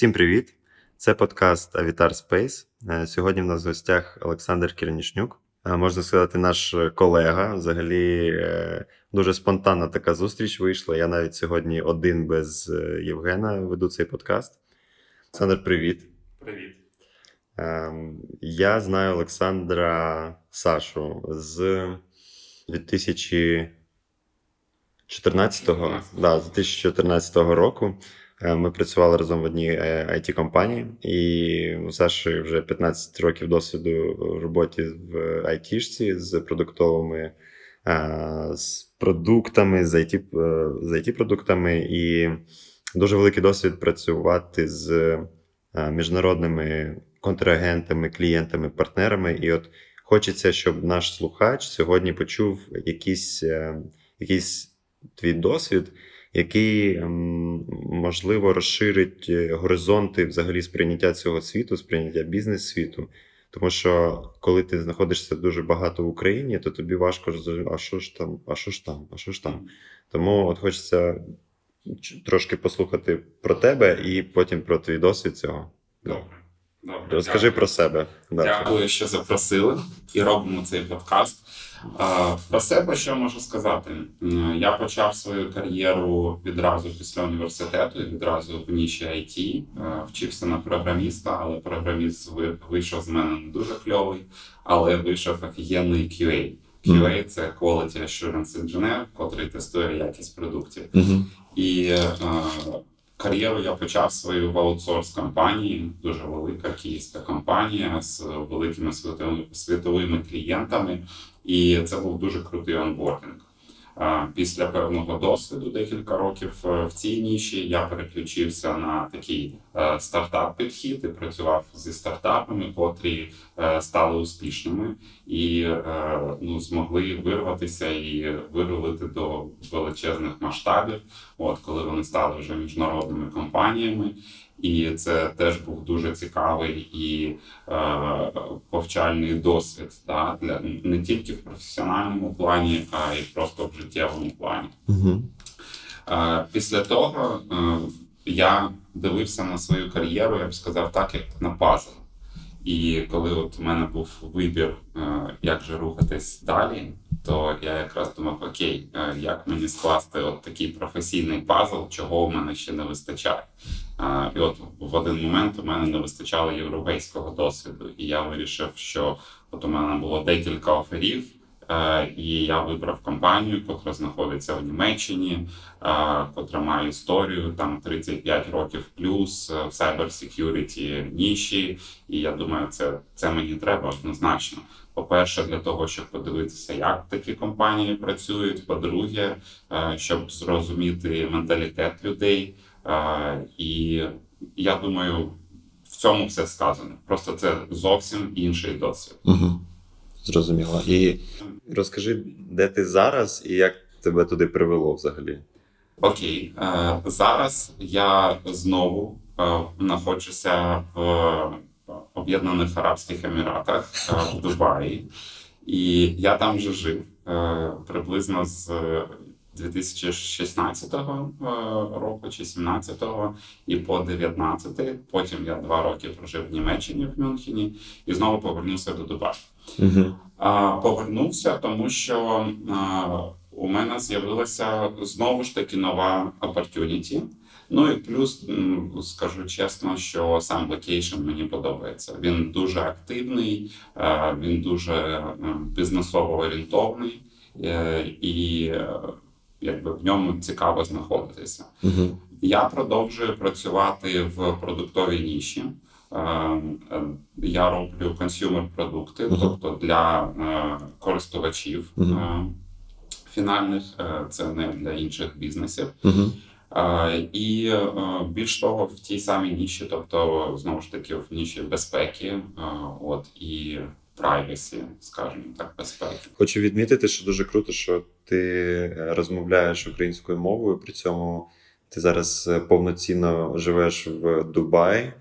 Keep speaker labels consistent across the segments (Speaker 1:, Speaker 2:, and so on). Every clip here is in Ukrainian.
Speaker 1: Всім привіт! Це подкаст Авітар Space. Е, Сьогодні в нас в гостях Олександр Кірнішнюк. Е, Можна сказати, наш колега. Взагалі е, дуже спонтанна така зустріч вийшла. Я навіть сьогодні один без Євгена веду цей подкаст. Олександр, привіт.
Speaker 2: Привіт.
Speaker 1: Я знаю Олександра Сашу з 2014 да, з 2014 року. Е, Ми працювали разом в одній it компанії і у Саші вже 15 років досвіду в роботі в айтішці з продуктовими е, з продуктами, з IT, е, з IT-продуктами, і дуже великий досвід працювати з е, міжнародними контрагентами, клієнтами, партнерами. І от хочеться, щоб наш слухач сьогодні почув якийсь, е, якийсь твій досвід, який ем, можливо розширить е, горизонти взагалі сприйняття цього світу, сприйняття бізнес-світу. Тому що коли ти знаходишся дуже багато в Україні, то тобі важко розуміти, а що ж там, а що ж там, а що ж там. Тому от хочеться трошки послухати про тебе і потім про твій досвід цього.
Speaker 2: Добре. Добре.
Speaker 1: Розкажи
Speaker 2: дякую.
Speaker 1: про себе.
Speaker 2: Дякую, що запросили і робимо цей подкаст. Про себе що можу сказати? Я почав свою кар'єру відразу після університету, відразу в ніші IT. Е, Вчився на програміста, але програміст вийшов з мене не дуже кльовий, але вийшов офігенний QA. QA – це Quality Assurance Engineer, котрий тестує якість продуктів. І е, кар'єру я почав свою в аутсорс компанії, дуже велика київська компанія з великими світовими, клієнтами. І це був дуже крутий онбординг. Після певного досвіду, декілька років е, в цій ніші, я переключився на такий е, стартап-підхід і працював зі стартапами, котрі е, стали успішними і ну, змогли вирватися і вирулити до величезних масштабів. От коли вони стали вже міжнародними компаніями, і це теж був дуже цікавий і е, повчальний досвід да, для не тільки в професіональному плані, а й просто в життєвому плані.
Speaker 1: Угу.
Speaker 2: Е, Після того е, я дивився на свою кар'єру, я б сказав так, як на пазл. І коли от у мене був вибір, е, як же рухатись далі, то я якраз думав: окей, е, як мені скласти от такий професійний пазл, чого у мене ще не вистачає. І от в один момент у мене не вистачало європейського досвіду, і я вирішив, що от у мене було декілька оферів. Е, І я вибрав компанію, яка знаходиться в Німеччині, е, котра має історію там 35 років плюс в cyber security ніші. І я думаю, це, це мені треба однозначно. По-перше, для того, щоб подивитися, як такі компанії працюють. По-друге, е, щоб зрозуміти менталітет людей. Е, І я думаю, в цьому все сказано. Просто це зовсім інший досвід.
Speaker 1: Угу. Зрозуміло. І розкажи, де ти зараз і як тебе туди привело взагалі?
Speaker 2: Окей, е, зараз я знову знаходжуся в Об'єднаних Арабських Еміратах е, в Дубаї, і я там вже жив е, приблизно з 2016 е, року чи 17-го і по 19 Потім я два роки прожив в Німеччині в Мюнхені і знову повернувся до Дубаю.
Speaker 1: Угу.
Speaker 2: Повернувся, тому що у мене з'явилася знову ж таки нова opportunity. Ну і плюс скажу чесно, що сам локейшн мені подобається. Він дуже активний, е, він дуже бізнесово орієнтований, е, і е, якби в ньому цікаво знаходитися.
Speaker 1: Угу.
Speaker 2: Я продовжую працювати в продуктовій ніші. Я роблю консюмер продукти,
Speaker 1: Мгм.
Speaker 2: тобто для користувачів е, фінальних, це не для інших бізнесів. Е, І е, більш того, в тій самій ніші, тобто знову ж таки в ніші безпеки, е, от і privacy, скажімо так, безпеки.
Speaker 1: Хочу відмітити, що дуже круто, що ти е, розмовляєш українською мовою. При цьому ти зараз е, повноцінно живеш в Дубаї е,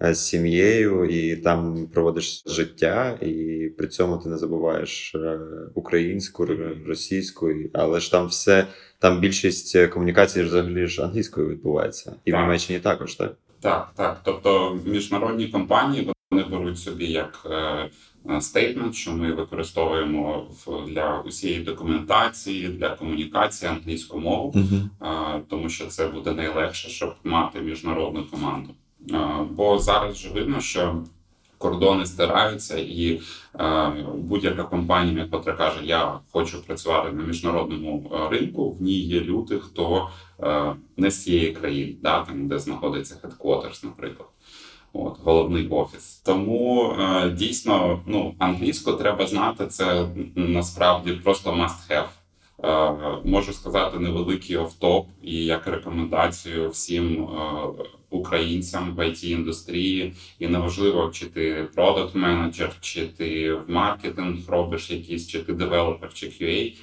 Speaker 1: з сім'єю і там проводиш життя, і при цьому ти не забуваєш е, українську, російську, але ж там все, там більшість е, комунікацій взагалі ж англійською відбувається. І в Німеччині також, так?
Speaker 2: Так, так. Тобто міжнародні компанії вони беруть собі як е, стейтмент, що ми використовуємо для усієї документації, для комунікації англійську мову. Е, тому що це буде найлегше, щоб мати міжнародну команду. Бо зараз вже видно, що кордони стираються, і е, будь-яка компанія, яка каже, я хочу працювати на міжнародному е, ринку, в ній є люди, хто е, не з цієї країни, да, там, де знаходиться headquarters, наприклад. От, головний офіс. Тому е, дійсно ну, англійську треба знати, це насправді просто must have. Е, можу сказати невеликий офтоп і як рекомендацію всім е, українцям в IT індустрії. І неважливо, чи ти продакт менеджер, чи ти в маркетинг робиш якийсь, чи ти девелопер, чи QA.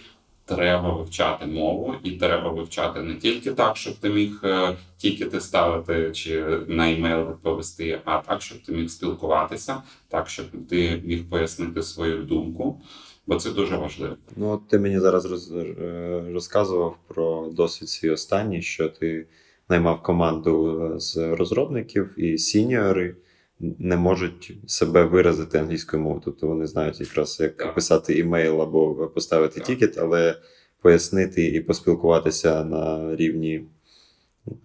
Speaker 2: Треба вивчати мову, і треба вивчати не тільки так, щоб ти міг е, тікети ставити чи на емейл відповісти, а так, щоб ти міг спілкуватися, так, щоб ти міг пояснити свою думку, бо це дуже важливо.
Speaker 1: Ну, от ти мені зараз роз, е, розказував про досвід свій останній, що ти наймав команду е, з розробників, і сіньори не можуть себе виразити англійською мовою. Тобто вони знають якраз, як
Speaker 2: Так.
Speaker 1: писати імейл або поставити
Speaker 2: Так.
Speaker 1: тікет, але пояснити і поспілкуватися на рівні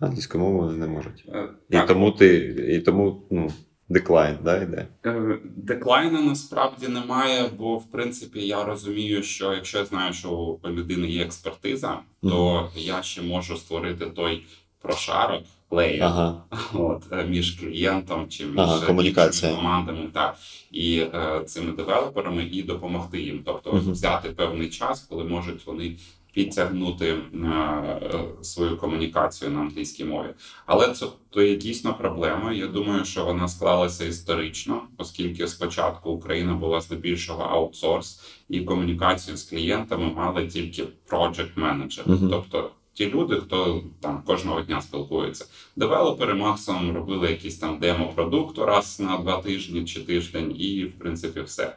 Speaker 1: англійської мови вони не можуть.
Speaker 2: Е,
Speaker 1: І тому ти, і тому ну, деклайн, да, йде.
Speaker 2: Е, Деклайна насправді немає, бо в принципі я розумію, що якщо я знаю, що у людини є експертиза, то я ще можу створити той прошарок леєр
Speaker 1: Ага.
Speaker 2: от, е, між клієнтом чи між
Speaker 1: Ага,
Speaker 2: е,
Speaker 1: комунікація.
Speaker 2: командами, так і е, цими девелоперами, і допомогти їм. Тобто
Speaker 1: Мгм.
Speaker 2: взяти певний час, коли можуть вони підтягнути е, свою комунікацію на англійській мові. Але це то є дійсно проблемою. Я думаю, що вона склалася історично, оскільки спочатку Україна була здебільшого аутсорс, і комунікацію з клієнтами мали тільки project менеджери
Speaker 1: Мгм.
Speaker 2: тобто. Ті люди, хто там кожного дня спілкується, девелопери максимум робили якісь там демо продукту раз на два тижні чи тиждень, і в принципі все.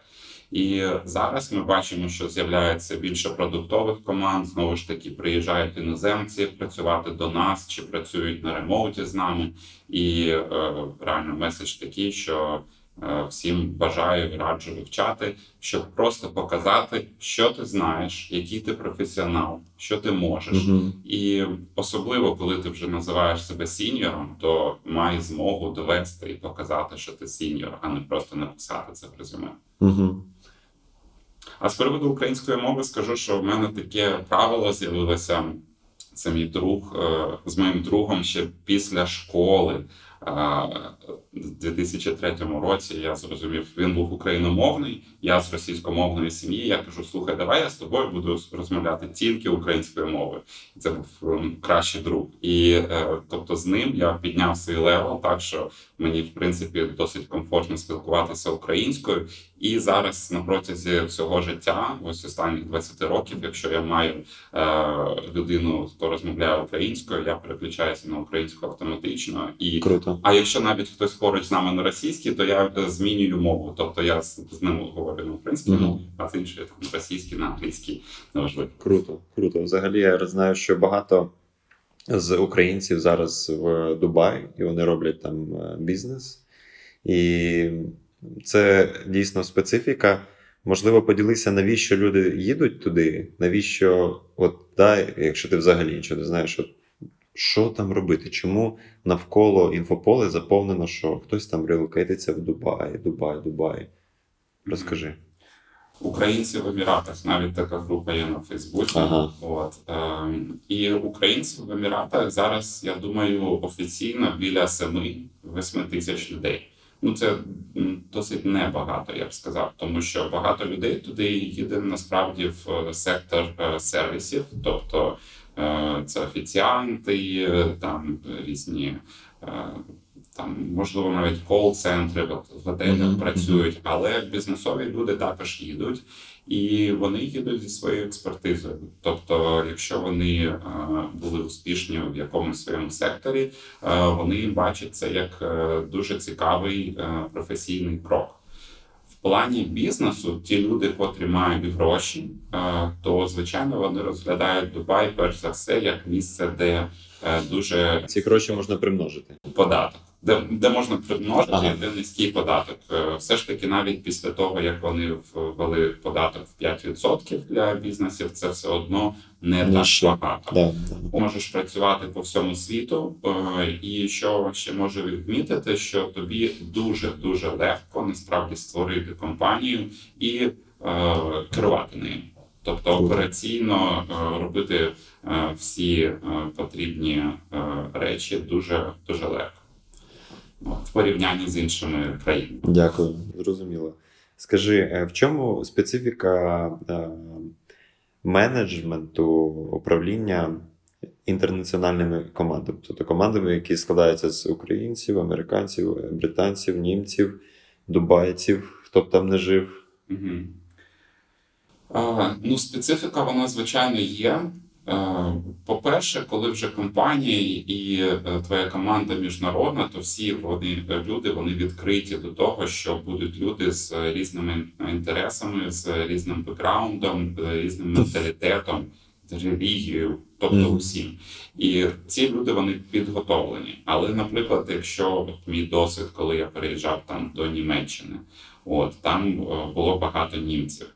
Speaker 2: І зараз ми бачимо, що з'являється більше продуктових команд. Знову ж таки, приїжджають іноземці працювати до нас чи працюють на remote і з нами. І е, реально меседж такий, що всім бажаю і раджу вивчати, щоб просто показати, що ти знаєш, який ти професіонал, що ти можеш.
Speaker 1: Мгм.
Speaker 2: І особливо, коли ти вже називаєш себе сіньором, то май змогу довести і показати, що ти сіньор, а не просто написати це в резюме.
Speaker 1: Мгм.
Speaker 2: А з приводу української мови скажу, що в мене таке правило з'явилося. Це мій друг е, з моїм другом ще після школи. У 2003 році я зрозумів, він був україномовний, я з російськомовної сім'ї. Я кажу: слухай, давай я з тобою буду розмовляти тільки українською мовою. Це був ем, кращий друг. І е, тобто з ним я підняв свій левел, так що мені в принципі досить комфортно спілкуватися українською. І зараз на протязі всього життя, ось останніх 20 років, якщо я маю е, людину, хто розмовляє українською, я переключаюся на українську автоматично. І
Speaker 1: Круто.
Speaker 2: а якщо навіть хтось поруч з нами на російській, то я е, змінюю мову. Тобто я з, з ним говорю на українській мові, а з іншою там російській на англійській. Неважливо.
Speaker 1: Круто, круто. Взагалі я знаю, що багато з українців зараз в Дубаї, і вони роблять там е, бізнес. І це дійсно специфіка. Можливо, поділися, навіщо люди їдуть туди, навіщо, от да, якщо ти взагалі нічого не знаєш, от, що там робити? Чому навколо інфополе заповнено, що хтось там релокейтиться в Дубаї, Дубай, Дубай. Розкажи.
Speaker 2: Українці в Еміратах, навіть така група є на Фейсбуці.
Speaker 1: Ага.
Speaker 2: От е, і українців в Еміратах зараз, я думаю, офіційно біля 7-8 тисяч людей. Ну це досить небагато, я б сказав, тому що багато людей туди їде насправді в е, сектор е, сервісів, тобто це офіціанти, е, там різні. е, Там можливо навіть кол-центри в готелях
Speaker 1: Мгм,
Speaker 2: працюють, але бізнесові люди також їдуть, і вони їдуть зі своєю експертизою. Тобто, якщо вони е, були успішні в якомусь своєму секторі, е, вони бачать це як е, дуже цікавий е, професійний крок. Плані бізнесу, ті люди, котрі мають гроші, е, то звичайно вони розглядають Дубай перш за все як місце, де е, дуже
Speaker 1: Ці гроші можна примножити.
Speaker 2: податок. Де, де можна примножити
Speaker 1: Ага.
Speaker 2: де низький податок. Е, Все ж таки, навіть після того, як вони ввели податок в 5% для бізнесів, це все одно не так багато.
Speaker 1: Да, да.
Speaker 2: Можеш працювати по всьому світу, е, і що ще можу відмітити, що тобі дуже дуже легко насправді створити компанію і е, керувати нею. Тобто операційно е, робити всі потрібні речі дуже дуже легко в порівнянні з іншими країнами.
Speaker 1: Дякую, зрозуміло. Скажи, е, в чому специфіка е, менеджменту управління інтернаціональними командами? Тобто командами, які складаються з українців, американців, британців, німців, дубайців, хто б там не жив.
Speaker 2: Угу. А, ну, специфіка, вона, звичайно, є. Е, По-перше, коли вже компанія і е, твоя команда міжнародна, то всі вони е, люди вони відкриті до того, що будуть люди з різними інтересами, з різним бекграундом, різним менталітетом, релігією, тобто усім. І ці люди вони підготовлені. Але, наприклад, якщо от мій досвід, коли я переїжджав там до Німеччини, от там було багато німців.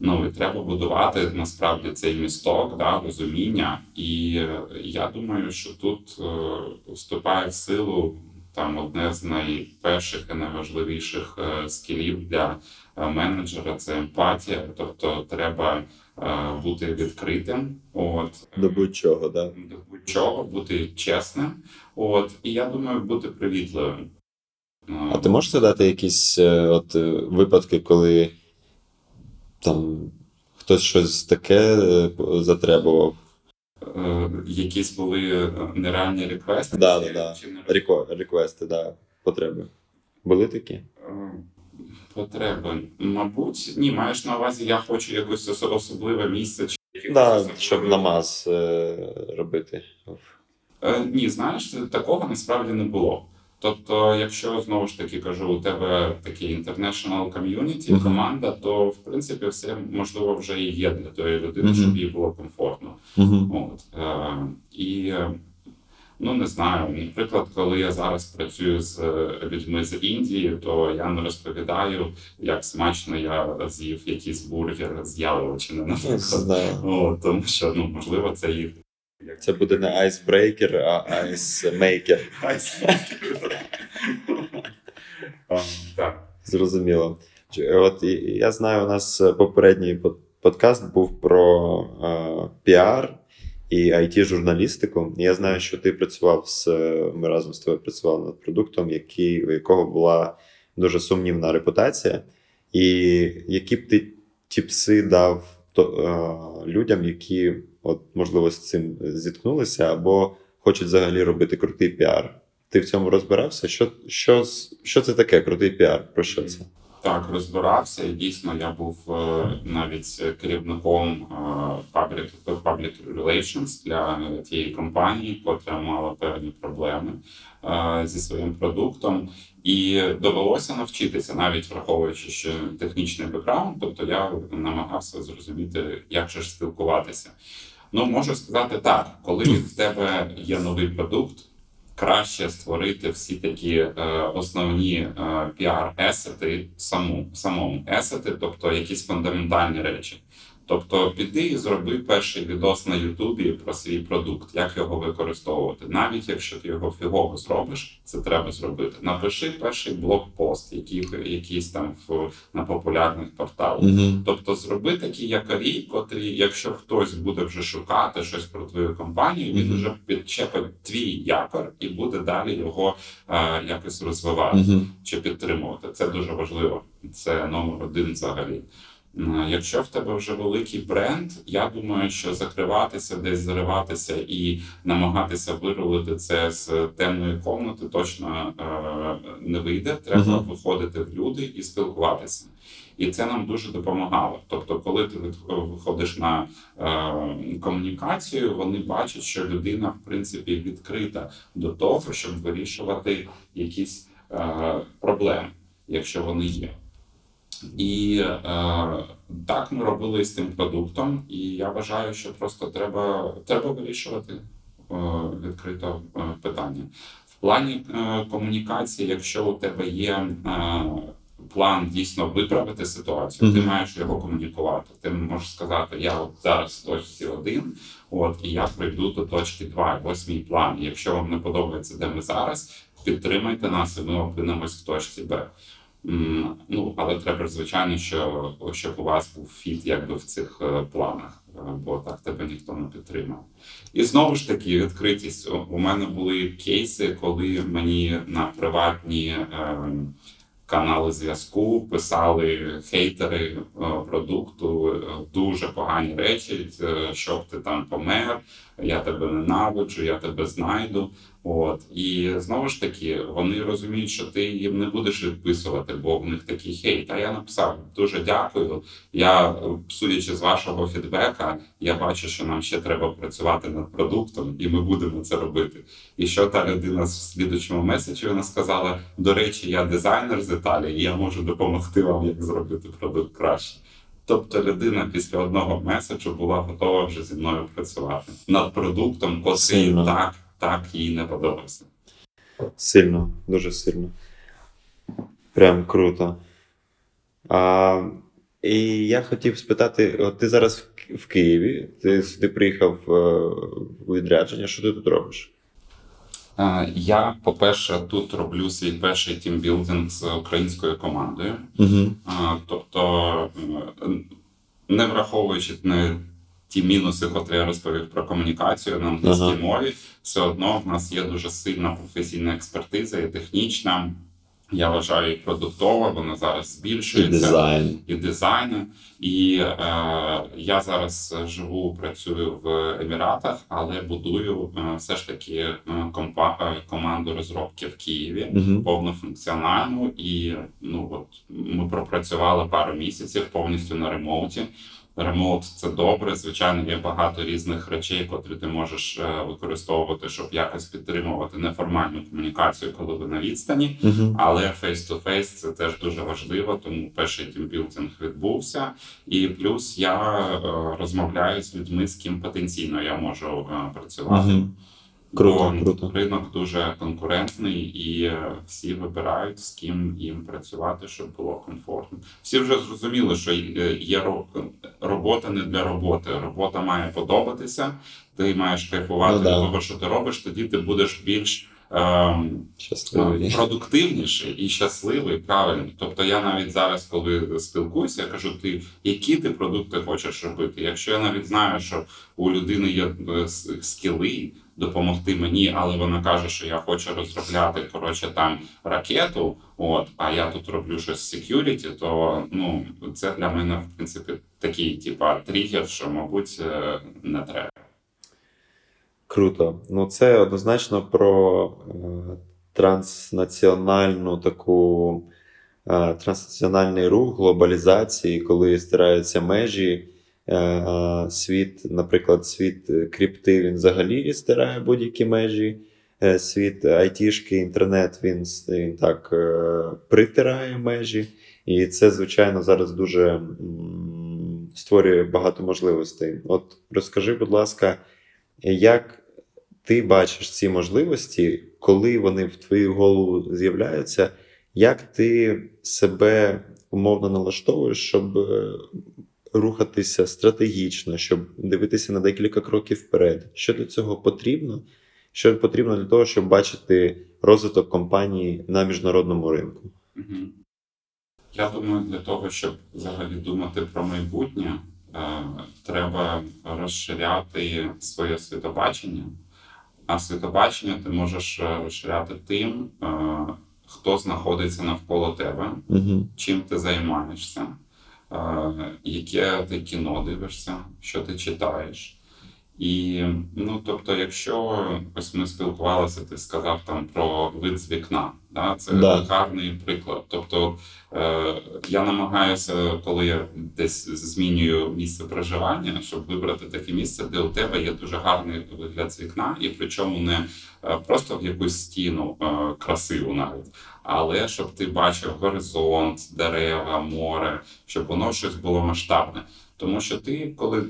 Speaker 2: Ну і треба будувати насправді цей місток, да, розуміння. І е, я думаю, що тут е, вступає в силу там одне з найперших і найважливіших е, скілів для менеджера це емпатія. Тобто треба е, бути відкритим. От
Speaker 1: До будь-чого, да?
Speaker 2: до будь-чого, бути чесним. От, і я думаю, бути привітливим.
Speaker 1: А ти можеш згадати якісь от, випадки, коли там хтось щось таке е, затребував?
Speaker 2: е, якісь були е, нереальні реквести?
Speaker 1: Да,
Speaker 2: чи-
Speaker 1: да, да.
Speaker 2: чи
Speaker 1: Реко, реквести, да, потреби. Були такі?
Speaker 2: Потреби. Мабуть, ні, маєш на увазі, я хочу якесь особливе місце чи
Speaker 1: Да, щоб намаз е, робити.
Speaker 2: Е, Ні, знаєш, такого насправді не було. Тобто, якщо знову ж таки кажу, у тебе такий international community,
Speaker 1: Мгм.
Speaker 2: команда, то в принципі все можливо вже і є для тої людини,
Speaker 1: Мгм.
Speaker 2: щоб їй було комфортно.
Speaker 1: Угу.
Speaker 2: От, е, і ну не знаю, наприклад, коли я зараз працюю з е, людьми з Індії, то я не розповідаю, як смачно я з'їв якийсь бургер з яловичини, наприклад.
Speaker 1: Знаю.
Speaker 2: От, тому що ну можливо це їх.
Speaker 1: Це буде не icebreaker, а
Speaker 2: icemaker.
Speaker 1: Зрозуміло. От я знаю, у нас е, попередній подкаст був про е, піар і IT журналістику. Я знаю, що ти працював з е, ми разом з тобою працювали над продуктом, який, у якого була дуже сумнівна репутація. І які б ти tips и дав людям, які, от, можливо, з цим зіткнулися, або хочуть взагалі робити крутий піар. Ти в цьому розбирався? Що, що, що це таке крутий піар? Про що це?
Speaker 2: Так, розбирався. Дійсно я був е, навіть керівником е, public, public relations для тієї компанії, котра мала певні проблеми е, зі своїм продуктом. І довелося навчитися, навіть враховуючи, що технічний бекграунд, тобто я намагався зрозуміти, як же ж спілкуватися. Ну, можу сказати так, коли в тебе є новий продукт, краще створити всі такі е, основні е, піар-есети самому, самому есети, тобто якісь фундаментальні речі. Тобто піди і зроби перший відос на Ютубі про свій продукт, як його використовувати. Навіть якщо ти його фігово зробиш, це треба зробити. Напиши перший блокпост, який, якийсь там в, на популярних порталах.
Speaker 1: Угу.
Speaker 2: Тобто зроби такі якорі, котрі, якщо хтось буде вже шукати щось про твою компанію, він
Speaker 1: Мгм.
Speaker 2: вже підчепить твій якор і буде далі його е, якось розвивати
Speaker 1: Угу.
Speaker 2: чи підтримувати. Це дуже важливо. Це номер один взагалі. М, Якщо в тебе вже великий бренд, я думаю, що закриватися, десь зариватися і намагатися вирулити це з темної комнати точно е, не вийде. Треба
Speaker 1: Мгм.
Speaker 2: виходити в люди і спілкуватися. І це нам дуже допомагало. Тобто, коли ти виходиш на е, комунікацію, вони бачать, що людина в принципі відкрита до того, щоб вирішувати якісь е, проблеми, якщо вони є. І е, так ми робили з тим продуктом, і я вважаю, що просто треба, треба вирішувати е, відкрито е, питання. В плані е, комунікації, якщо у тебе є е, план дійсно виправити ситуацію, ти маєш його комунікувати. Ти можеш сказати, я от зараз в точці один, от і я прийду до точки 2, ось мій план. Якщо вам не подобається, де ми зараз, підтримайте нас, і ми опинимось в точці Б. Ну, але треба, звичайно, що щоб у вас був фіт якби в цих е, планах, е, бо так тебе ніхто не підтримав. І знову ж таки, відкритість. У- мене були кейси, коли мені на приватні е, канали зв'язку писали хейтери продукту дуже погані речі, щоб ти там помер, я тебе ненавиджу, я тебе знайду. От і знову ж таки, вони розуміють, що ти їм не будеш відписувати, бо в них такий хейт. А я написав дуже дякую. Я, судячи з вашого фідбека, я бачу, що нам ще треба працювати над продуктом, і ми будемо це робити. І що та людина в слідучому меседжі вона сказала: до речі, я дизайнер з Італії, і я можу допомогти вам, як зробити продукт краще. Тобто людина після одного меседжу була готова вже зі мною працювати над продуктом, котрий так, так їй не подобався.
Speaker 1: Сильно, дуже сильно. Прям круто. А, і я хотів спитати: от ти зараз в, в Києві, ти сюди приїхав е, у відрядження. Що ти тут робиш?
Speaker 2: Е, Я, по-перше, тут роблю свій перший тімбілдинг з українською командою.
Speaker 1: Угу.
Speaker 2: Тобто, не враховуючи не ті мінуси, котрі я розповів про комунікацію на англійській
Speaker 1: Ага.
Speaker 2: мові, все одно в нас є дуже сильна професійна експертиза і технічна. Я вважаю, і продуктова, вона зараз
Speaker 1: І
Speaker 2: збільшується
Speaker 1: дизайн.
Speaker 2: і дизайну. І е, я зараз живу, працюю в Еміратах, але будую е, все ж таки е, компа- е, команду розробки в Києві
Speaker 1: Угу.
Speaker 2: повнофункціональну. І ну от ми пропрацювали пару місяців повністю на ремоуті. Ремоут це добре. Звичайно, є багато різних речей, котрі ти можеш е, використовувати, щоб якось підтримувати неформальну комунікацію, коли ви на відстані.
Speaker 1: Угу.
Speaker 2: Але face-to-face це теж дуже важливо, тому перший тімбілдинг відбувся. І плюс я е, розмовляю з людьми, з ким потенційно я можу е, працювати.
Speaker 1: Угу. Круто,
Speaker 2: Бо
Speaker 1: круто.
Speaker 2: ринок дуже конкурентний, і е, всі вибирають з ким їм працювати, щоб було комфортно. Всі вже зрозуміли, що е, є ро- робота не для роботи. Робота має подобатися. Ти маєш кайфувати
Speaker 1: Ну да.
Speaker 2: того, що ти робиш. Тоді ти будеш більш. ем,
Speaker 1: Щасливий.
Speaker 2: продуктивніший і щасливий, правильно. Тобто я навіть зараз, коли спілкуюся, я кажу, ти які ти продукти хочеш робити? Якщо я навіть знаю, що у людини є е, скіли допомогти мені, але вона каже, що я хочу розробляти коротше там ракету, от а я тут роблю щось security, то ну це для мене в принципі такий, типа тригер, що мабуть е, не треба.
Speaker 1: Круто. Ну, це однозначно про е, транснаціональну таку е, транснаціональний рух глобалізації, коли стираються межі. Е, е, світ, наприклад, світ е, крипти він взагалі стирає будь-які межі. Світ айтішки, інтернет він, так притирає межі. І це, звичайно, зараз дуже створює багато можливостей. От розкажи, будь ласка, як ти бачиш ці можливості, коли вони в твою голову з'являються, як ти себе умовно налаштовуєш, щоб рухатися стратегічно, щоб дивитися на декілька кроків вперед? Що для цього потрібно? Що потрібно для того, щоб бачити розвиток компанії на міжнародному ринку?
Speaker 2: Я думаю, для того, щоб взагалі думати про майбутнє, е, треба розширяти своє світобачення. А світобачення ти можеш е, розширяти тим, е, хто знаходиться навколо тебе, чим ти займаєшся, яке ти кіно дивишся, що ти читаєш. І ну, тобто, якщо ось ми спілкувалися, ти сказав там про вид з вікна, да? це
Speaker 1: Да.
Speaker 2: гарний приклад. Тобто е, я намагаюся, коли я десь змінюю місце проживання, щоб вибрати таке місце, де у тебе є дуже гарний вигляд з вікна, і причому не е, просто в якусь стіну е, красиву навіть, але щоб ти бачив горизонт, дерева, море, щоб воно щось було масштабне. Тому що ти, коли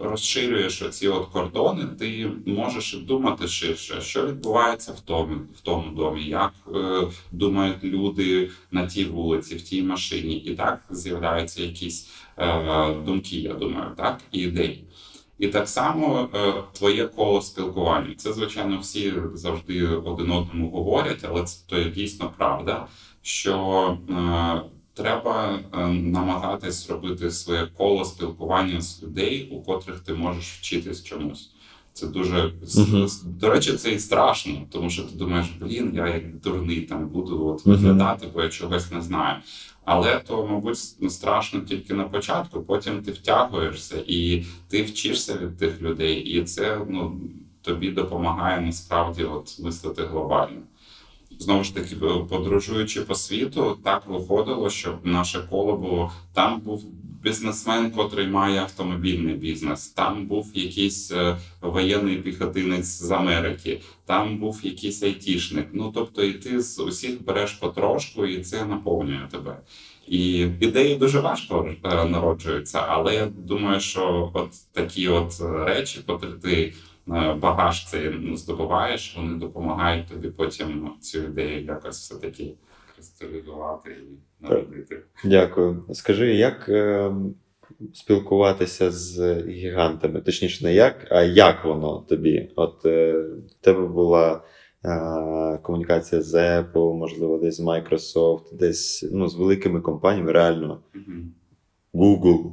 Speaker 2: розширюєш оці от кордони, ти можеш думати ширше, що відбувається в тому, в тому домі, як е, думають люди на тій вулиці, в тій машині, і так з'являються якісь е, думки, я думаю, так, і ідеї. І так само е, твоє коло спілкування. Це, звичайно, всі завжди один одному говорять, але це то є дійсно правда, що е, треба е, намагатись робити своє коло спілкування з людей, у котрих ти можеш вчитись чомусь. Це дуже
Speaker 1: Мгм.
Speaker 2: с- до речі, це і страшно, тому що ти думаєш, блін, я як дурний там буду от виглядати, бо я чогось не знаю. Але то, мабуть, страшно тільки на початку, потім ти втягуєшся і ти вчишся від тих людей, і це ну, тобі допомагає насправді от мислити глобально. Знову ж таки, подорожуючи по світу, так виходило, що наше коло було там був бізнесмен, котрий має автомобільний бізнес, там був якийсь е, воєнний піхотинець з Америки, там був якийсь айтішник. Ну тобто, і ти з усіх береш потрошку, і це наповнює тебе. І ідеї дуже важко е, народжуються, але я думаю, що от такі от е, речі, котрі ти е, багаж цей ну, здобуваєш, вони допомагають тобі потім цю ідею якось все-таки кристалізувати і народити.
Speaker 1: Дякую. Скажи, як е, спілкуватися з гігантами? Точніше, не як, а як воно тобі? От е, в тебе була е, комунікація з Apple, можливо, десь з Microsoft, десь ну, з великими компаніями, реально. Google.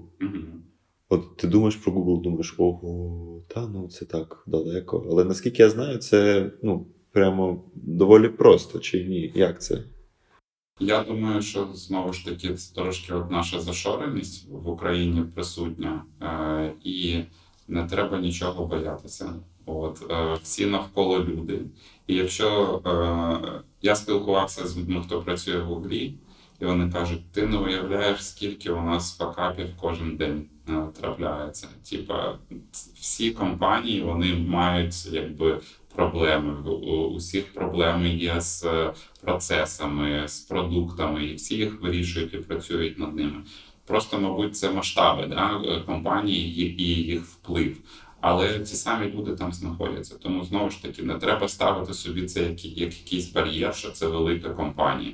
Speaker 1: От ти думаєш про Google, думаєш, ого, та ну це так далеко. Але наскільки я знаю, це ну, прямо доволі просто, чи ні? Як це?
Speaker 2: Я думаю, що знову ж таки це трошки от наша зашореність в Україні присутня, е, і не треба нічого боятися. От е, всі навколо люди. І якщо е, я спілкувався з людьми, хто працює в Гуглі, і вони кажуть: ти не уявляєш, скільки у нас факапів кожен день трапляється. Типа всі компанії вони мають якби проблеми. У усіх проблеми є з е, процесами, з продуктами, і всі їх вирішують і працюють над ними. Просто, мабуть, це масштаби да, е, компанії і їх вплив. Але ці самі люди там знаходяться. Тому знову ж таки не треба ставити собі це як, як якийсь бар'єр, що це велика компанія.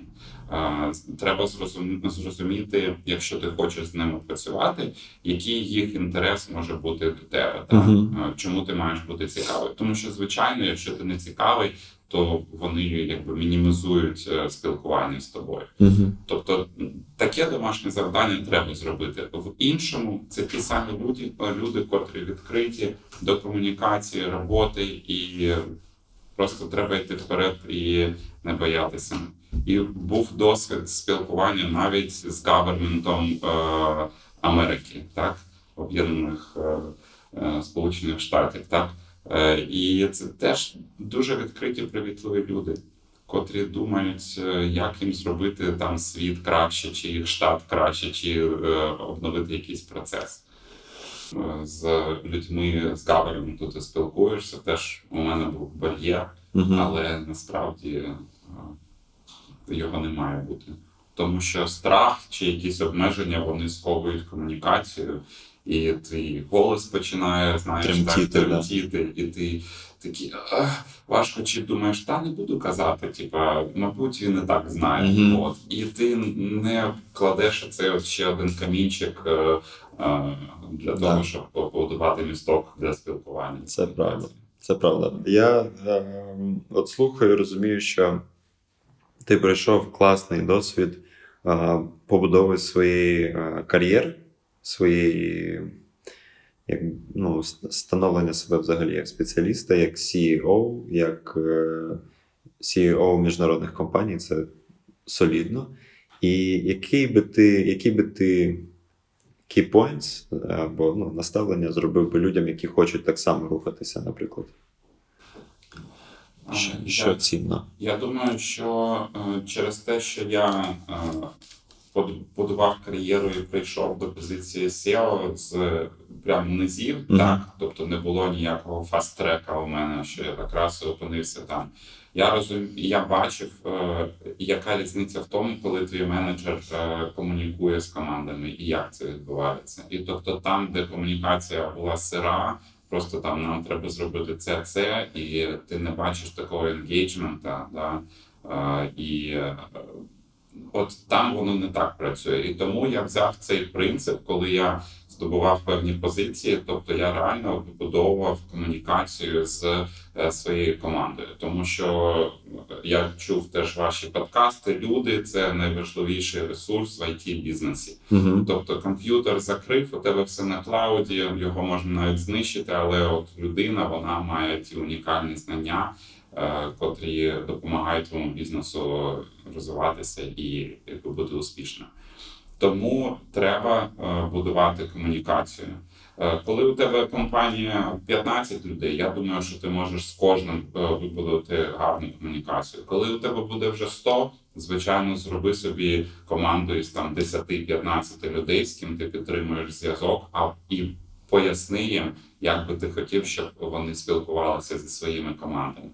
Speaker 2: Е, Треба зрозум- зрозуміти, якщо ти хочеш з ними працювати, який їх інтерес може бути до тебе. Так?
Speaker 1: Мгм.
Speaker 2: Е, Чому ти маєш бути цікавий? Тому що, звичайно, якщо ти не цікавий, то вони якби мінімізують е, спілкування з тобою.
Speaker 1: Угу.
Speaker 2: Тобто таке домашнє завдання треба зробити. В іншому це ті самі люди, люди, котрі відкриті до комунікації, роботи, і просто треба йти вперед і не боятися. І був досвід спілкування навіть з гаверментом е, Америки, так, Об'єднаних е, е, Сполучених Штатів, так. Е, і це теж дуже відкриті, привітливі люди котрі думають, е, як їм зробити там світ краще, чи їх штат краще, чи е, обновити якийсь процес. Е, З людьми з гаверменту ти спілкуєшся. Теж у мене був бар'єр, але насправді його не має бути. Тому що страх чи якісь обмеження вони сковують комунікацію, і твій голос починає знаєш,
Speaker 1: Тремтіти,
Speaker 2: так,
Speaker 1: да.
Speaker 2: і ти такий важко, чи думаєш, та не буду казати, типа, мабуть, він і так знає.
Speaker 1: Мгм.
Speaker 2: От. І ти не кладеш оцей от ще один камінчик е, е, для
Speaker 1: Да.
Speaker 2: того, щоб побудувати місток для спілкування.
Speaker 1: Це правда. Це правда. Я е, от слухаю, розумію, що ти пройшов класний досвід е, побудови своєї е, кар'єри, своєї як, ну, становлення себе взагалі як спеціаліста, як CEO, як е, CEO міжнародних компаній. Це солідно. І який би ти, які би ти key points або ну, наставлення зробив би людям, які хочуть так само рухатися, наприклад? Що,
Speaker 2: я-
Speaker 1: що цінно?
Speaker 2: Я думаю, що е, через те, що я е, будував кар'єру і прийшов до позиції SEO з прям низів,
Speaker 1: Мгм.
Speaker 2: так. Тобто не було ніякого фаст-трека у мене, що я якраз опинився там. Я розум... я бачив, е, яка різниця в тому, коли твій менеджер е, комунікує з командами і як це відбувається. І тобто, там, де комунікація була сира, просто там нам треба зробити це, це, і ти не бачиш такого енгейджмента, да, і е, от там воно не так працює. І тому я взяв цей принцип, коли я здобував певні позиції, тобто я реально вибудовував комунікацію з е, своєю командою, тому що я чув теж ваші подкасти. Люди це найважливіший ресурс в it бізнесі.
Speaker 1: Угу.
Speaker 2: Тобто комп'ютер закрив, у тебе все на клауді, його можна навіть знищити, але от людина вона має ті унікальні знання, е, котрі допомагають твоєму бізнесу розвиватися і якби, бути успішним. Тому треба е, будувати комунікацію. Е, Коли у тебе компанія 15 людей, я думаю, що ти можеш з кожним е, вибудувати гарну комунікацію. Коли у тебе буде вже 100, звичайно, зроби собі команду із там 10-15 людей, з ким ти підтримуєш зв'язок, а і поясни їм, як би ти хотів, щоб вони спілкувалися зі своїми командами.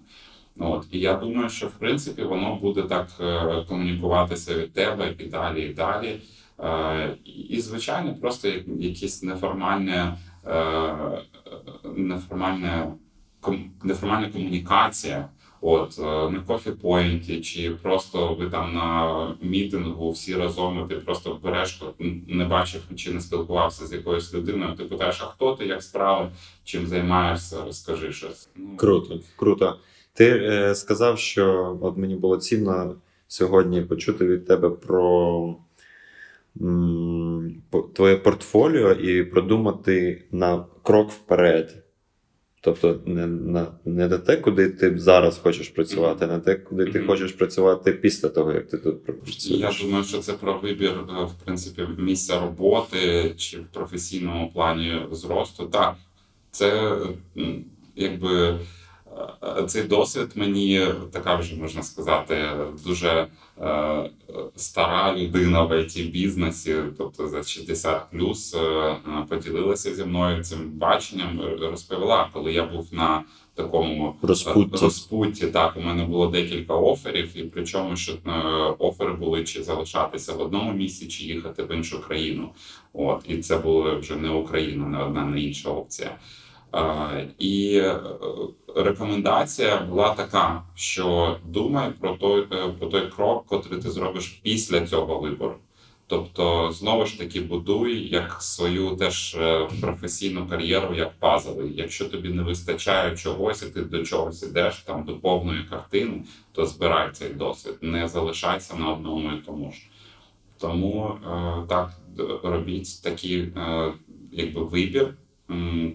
Speaker 2: От і я думаю, що в принципі воно буде так е, комунікуватися від тебе і далі, і далі. Е, і- звичайно, просто як- якісь неформальне, неформальне, неформальна комунікація. От е, на кофі-пойнті, чи просто ви там на мітингу всі разом, ти просто береш, не бачив чи не спілкувався з якоюсь людиною. Ти питаєш, а хто ти, як справи, чим займаєшся, розкажи щось. Ну,
Speaker 1: Круто, круто. Ти е, сказав, що от мені було цінно сьогодні почути від тебе про м, твоє портфоліо і продумати на крок вперед. Тобто не, на, не на те, куди ти зараз хочеш працювати, а на те, куди ти хочеш працювати після того, як ти тут
Speaker 2: Я думаю, що це про вибір е, в принципі місця роботи чи в професійному плані зросту. Так, це якби цей досвід мені така вже можна сказати дуже е, стара людина в it бізнесі, тобто за 60 плюс, е, поділилася зі мною цим баченням, е, розповіла, коли я був на такому
Speaker 1: Розпутті.
Speaker 2: Розпутті, так, у мене було декілька оферів, і причому, що е, офери були чи залишатися в одному місці, чи їхати в іншу країну. От, і це була вже не Україна, не одна, не інша опція. Е, і е, рекомендація була така, що думай про той, е, про той крок, котрий ти зробиш після цього вибору. Тобто, знову ж таки, будуй як свою теж професійну кар'єру, як пазл. Якщо тобі не вистачає чогось, і ти до чогось ідеш там до повної картини, то збирай цей досвід, не залишайся на одному і тому ж. Тому так робіть такий якби вибір,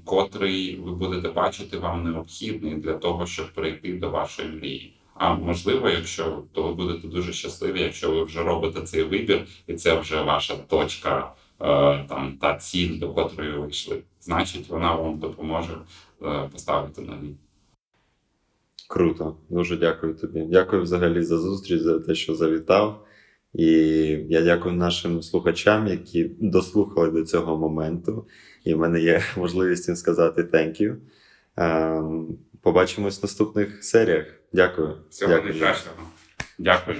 Speaker 2: котрий ви будете бачити вам необхідний для того, щоб прийти до вашої мрії. А можливо, якщо то ви будете дуже щасливі, якщо ви вже робите цей вибір, і це вже ваша точка, е, там та ціль, до котрої ви йшли. Значить, вона вам допоможе е, поставити нові.
Speaker 1: Круто, дуже дякую тобі. Дякую взагалі за зустріч, за те, що завітав. І я дякую нашим слухачам, які дослухали до цього моменту. І в мене є можливість їм сказати thank you. Ем, Побачимось в наступних серіях. Дякую.
Speaker 2: Всього найкращого. Дякую.